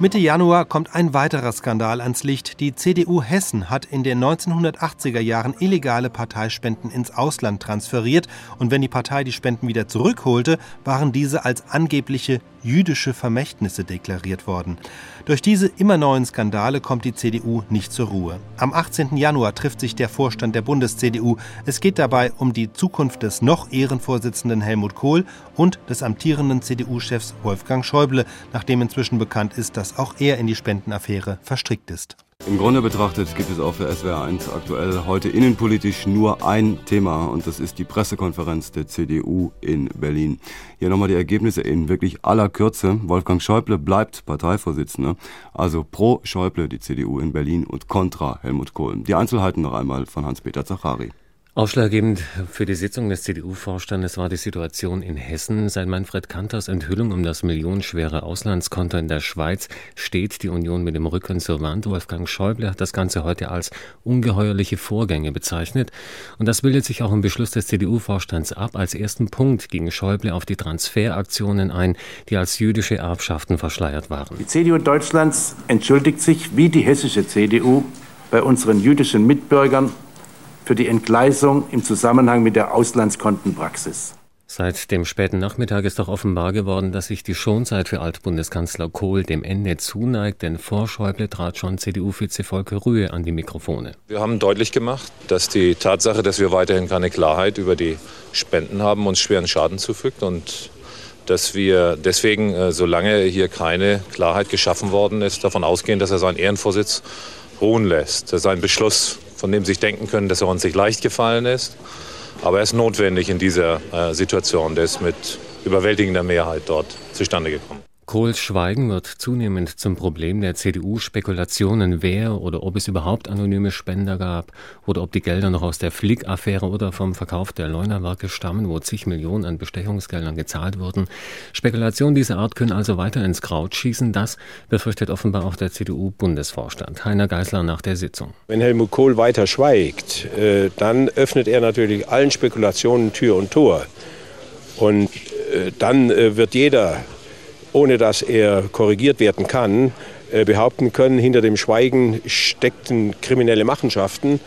Mitte Januar kommt ein weiterer Skandal ans Licht. Die CDU Hessen hat in den 1980er Jahren illegale Parteispenden ins Ausland transferiert und wenn die Partei die Spenden wieder zurückholte, waren diese als angebliche jüdische Vermächtnisse deklariert worden. Durch diese immer neuen Skandale kommt die CDU nicht zur Ruhe. Am 18. Januar trifft sich der Vorstand der Bundes-CDU. Es geht dabei um die Zukunft des noch Ehrenvorsitzenden Helmut Kohl und des amtierenden CDU-Chefs Wolfgang Schäuble, nachdem inzwischen bekannt ist, dass auch er in die Spendenaffäre verstrickt ist. Im Grunde betrachtet gibt es auch für SWR1 aktuell heute innenpolitisch nur ein Thema und das ist die Pressekonferenz der CDU in Berlin. Hier nochmal die Ergebnisse in wirklich aller Kürze. Wolfgang Schäuble bleibt Parteivorsitzender, also pro Schäuble die CDU in Berlin und kontra Helmut Kohl. Die Einzelheiten noch einmal von Hans-Peter Zachari. Ausschlaggebend für die Sitzung des CDU-Vorstandes war die Situation in Hessen. Seit Manfred Kanters Enthüllung um das millionenschwere Auslandskonto in der Schweiz steht die Union mit dem Rücken zur Wand. Wolfgang Schäuble hat das Ganze heute als ungeheuerliche Vorgänge bezeichnet. Und das bildet sich auch im Beschluss des CDU-Vorstands ab. Als ersten Punkt ging Schäuble auf die Transferaktionen ein, die als jüdische Erbschaften verschleiert waren. Die CDU Deutschlands entschuldigt sich wie die hessische CDU bei unseren jüdischen Mitbürgern für die Entgleisung im Zusammenhang mit der Auslandskontenpraxis. Seit dem späten Nachmittag ist doch offenbar geworden, dass sich die Schonzeit für Altbundeskanzler Kohl dem Ende zuneigt, denn vor Schäuble trat schon CDU-Vize Volker Rühe an die Mikrofone. Wir haben deutlich gemacht, dass die Tatsache, dass wir weiterhin keine Klarheit über die Spenden haben, uns schweren Schaden zufügt und dass wir deswegen, äh, solange hier keine Klarheit geschaffen worden ist, davon ausgehen, dass er seinen Ehrenvorsitz ruhen lässt. Das ist ein Beschluss von dem sich denken können, dass er uns nicht leicht gefallen ist. Aber er ist notwendig in dieser äh, Situation. Der ist mit überwältigender Mehrheit dort zustande gekommen. Kohls Schweigen wird zunehmend zum Problem der CDU. Spekulationen, wer oder ob es überhaupt anonyme Spender gab oder ob die Gelder noch aus der Flick-Affäre oder vom Verkauf der Leunerwerke stammen, wo zig Millionen an Bestechungsgeldern gezahlt wurden. Spekulationen dieser Art können also weiter ins Kraut schießen. Das befürchtet offenbar auch der CDU-Bundesvorstand. Heiner Geißler nach der Sitzung. Wenn Helmut Kohl weiter schweigt, äh, dann öffnet er natürlich allen Spekulationen Tür und Tor. Und äh, dann äh, wird jeder ohne dass er korrigiert werden kann, äh, behaupten können, hinter dem Schweigen steckten kriminelle Machenschaften.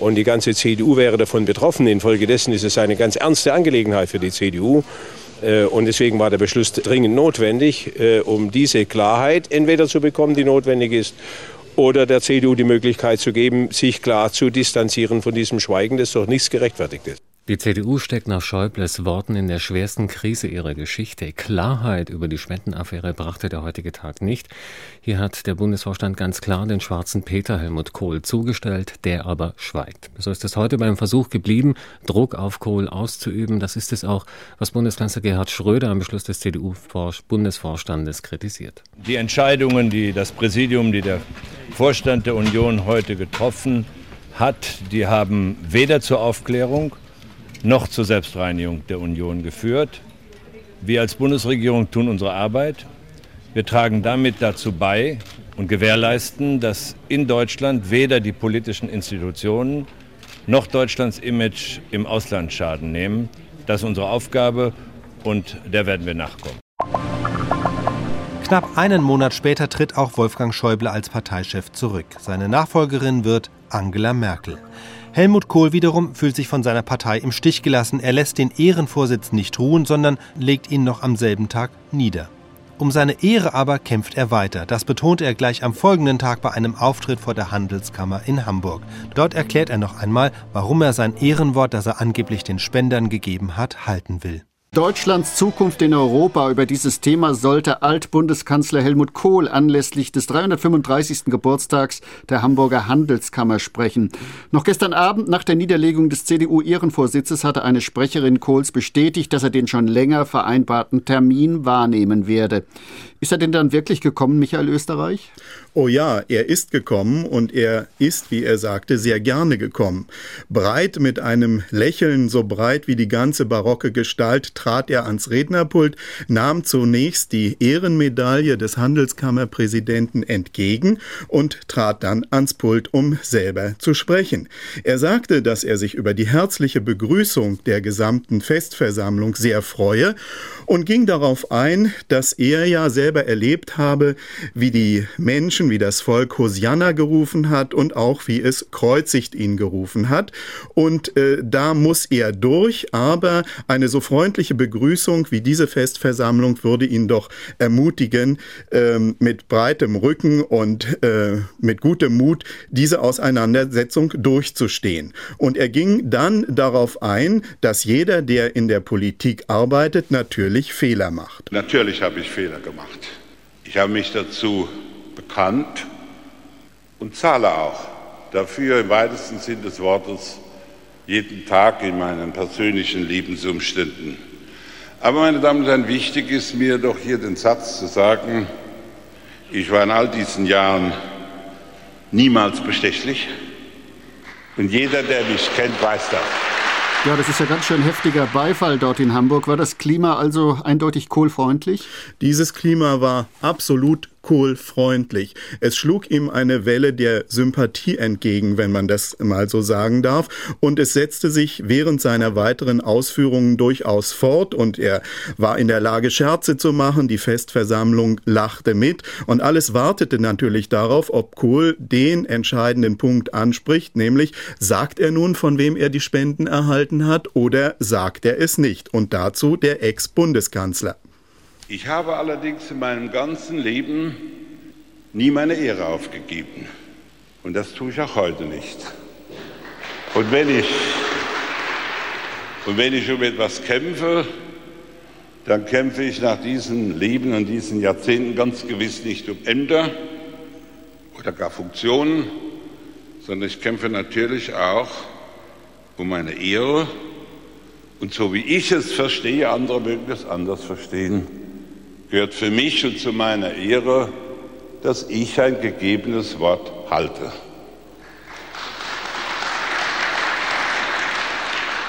Und die ganze CDU wäre davon betroffen. Infolgedessen ist es eine ganz ernste Angelegenheit für die CDU. Äh, und deswegen war der Beschluss dringend notwendig, äh, um diese Klarheit entweder zu bekommen, die notwendig ist, oder der CDU die Möglichkeit zu geben, sich klar zu distanzieren von diesem Schweigen, das doch nichts gerechtfertigt ist. Die CDU steckt nach Schäubles Worten in der schwersten Krise ihrer Geschichte. Klarheit über die Spendenaffäre brachte der heutige Tag nicht. Hier hat der Bundesvorstand ganz klar den schwarzen Peter Helmut Kohl zugestellt, der aber schweigt. So ist es heute beim Versuch geblieben, Druck auf Kohl auszuüben. Das ist es auch, was Bundeskanzler Gerhard Schröder am Beschluss des CDU-Bundesvorstandes kritisiert. Die Entscheidungen, die das Präsidium, die der Vorstand der Union heute getroffen hat, die haben weder zur Aufklärung noch zur Selbstreinigung der Union geführt. Wir als Bundesregierung tun unsere Arbeit. Wir tragen damit dazu bei und gewährleisten, dass in Deutschland weder die politischen Institutionen noch Deutschlands Image im Ausland Schaden nehmen. Das ist unsere Aufgabe und der werden wir nachkommen. Knapp einen Monat später tritt auch Wolfgang Schäuble als Parteichef zurück. Seine Nachfolgerin wird Angela Merkel. Helmut Kohl wiederum fühlt sich von seiner Partei im Stich gelassen. Er lässt den Ehrenvorsitz nicht ruhen, sondern legt ihn noch am selben Tag nieder. Um seine Ehre aber kämpft er weiter. Das betont er gleich am folgenden Tag bei einem Auftritt vor der Handelskammer in Hamburg. Dort erklärt er noch einmal, warum er sein Ehrenwort, das er angeblich den Spendern gegeben hat, halten will. Deutschlands Zukunft in Europa. Über dieses Thema sollte Altbundeskanzler Helmut Kohl anlässlich des 335. Geburtstags der Hamburger Handelskammer sprechen. Noch gestern Abend nach der Niederlegung des CDU-Ehrenvorsitzes hatte eine Sprecherin Kohls bestätigt, dass er den schon länger vereinbarten Termin wahrnehmen werde. Ist er denn dann wirklich gekommen, Michael Österreich? Oh ja, er ist gekommen und er ist, wie er sagte, sehr gerne gekommen. Breit mit einem Lächeln, so breit wie die ganze barocke Gestalt, trat er ans Rednerpult, nahm zunächst die Ehrenmedaille des Handelskammerpräsidenten entgegen und trat dann ans Pult, um selber zu sprechen. Er sagte, dass er sich über die herzliche Begrüßung der gesamten Festversammlung sehr freue und ging darauf ein, dass er ja selber erlebt habe, wie die Menschen, wie das Volk Hosianna gerufen hat und auch wie es kreuzigt ihn gerufen hat. Und äh, da muss er durch, aber eine so freundliche Begrüßung wie diese Festversammlung würde ihn doch ermutigen, äh, mit breitem Rücken und äh, mit gutem Mut diese Auseinandersetzung durchzustehen. Und er ging dann darauf ein, dass jeder, der in der Politik arbeitet, natürlich Fehler macht. Natürlich habe ich Fehler gemacht. Ich habe mich dazu bekannt und zahle auch dafür im weitesten Sinn des Wortes jeden Tag in meinen persönlichen Lebensumständen. Aber meine Damen und Herren, wichtig ist mir doch hier den Satz zu sagen, ich war in all diesen Jahren niemals bestechlich und jeder, der mich kennt, weiß das. Ja, das ist ja ganz schön heftiger Beifall dort in Hamburg. War das Klima also eindeutig kohlfreundlich? Dieses Klima war absolut kohlfreundlich. Es schlug ihm eine Welle der Sympathie entgegen, wenn man das mal so sagen darf, und es setzte sich während seiner weiteren Ausführungen durchaus fort und er war in der Lage, Scherze zu machen, die Festversammlung lachte mit und alles wartete natürlich darauf, ob Kohl den entscheidenden Punkt anspricht, nämlich sagt er nun, von wem er die Spenden erhalten hat oder sagt er es nicht? Und dazu der Ex-Bundeskanzler. Ich habe allerdings in meinem ganzen Leben nie meine Ehre aufgegeben. Und das tue ich auch heute nicht. Und wenn ich, und wenn ich um etwas kämpfe, dann kämpfe ich nach diesem Leben und diesen Jahrzehnten ganz gewiss nicht um Ämter oder gar Funktionen, sondern ich kämpfe natürlich auch um meine Ehre. Und so wie ich es verstehe, andere mögen es anders verstehen gehört für mich und zu meiner Ehre, dass ich ein gegebenes Wort halte.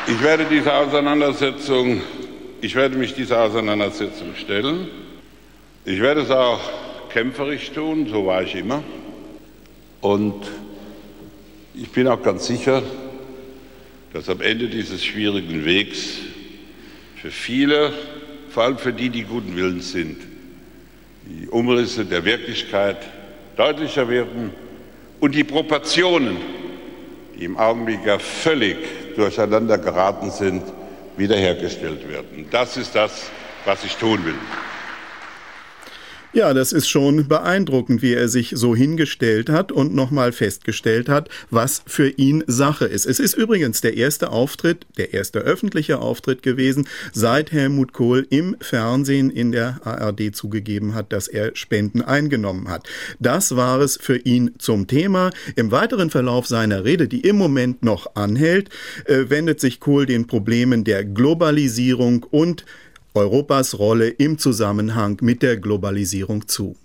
Ich werde diese Auseinandersetzung, ich werde mich dieser Auseinandersetzung stellen. Ich werde es auch kämpferisch tun, so war ich immer. Und ich bin auch ganz sicher, dass am Ende dieses schwierigen Wegs für viele vor allem für die, die guten Willens sind, die Umrisse der Wirklichkeit deutlicher werden und die Proportionen, die im Augenblick ja völlig durcheinander geraten sind, wiederhergestellt werden. Das ist das, was ich tun will. Ja, das ist schon beeindruckend, wie er sich so hingestellt hat und nochmal festgestellt hat, was für ihn Sache ist. Es ist übrigens der erste Auftritt, der erste öffentliche Auftritt gewesen, seit Helmut Kohl im Fernsehen in der ARD zugegeben hat, dass er Spenden eingenommen hat. Das war es für ihn zum Thema. Im weiteren Verlauf seiner Rede, die im Moment noch anhält, äh, wendet sich Kohl den Problemen der Globalisierung und Europas Rolle im Zusammenhang mit der Globalisierung zu.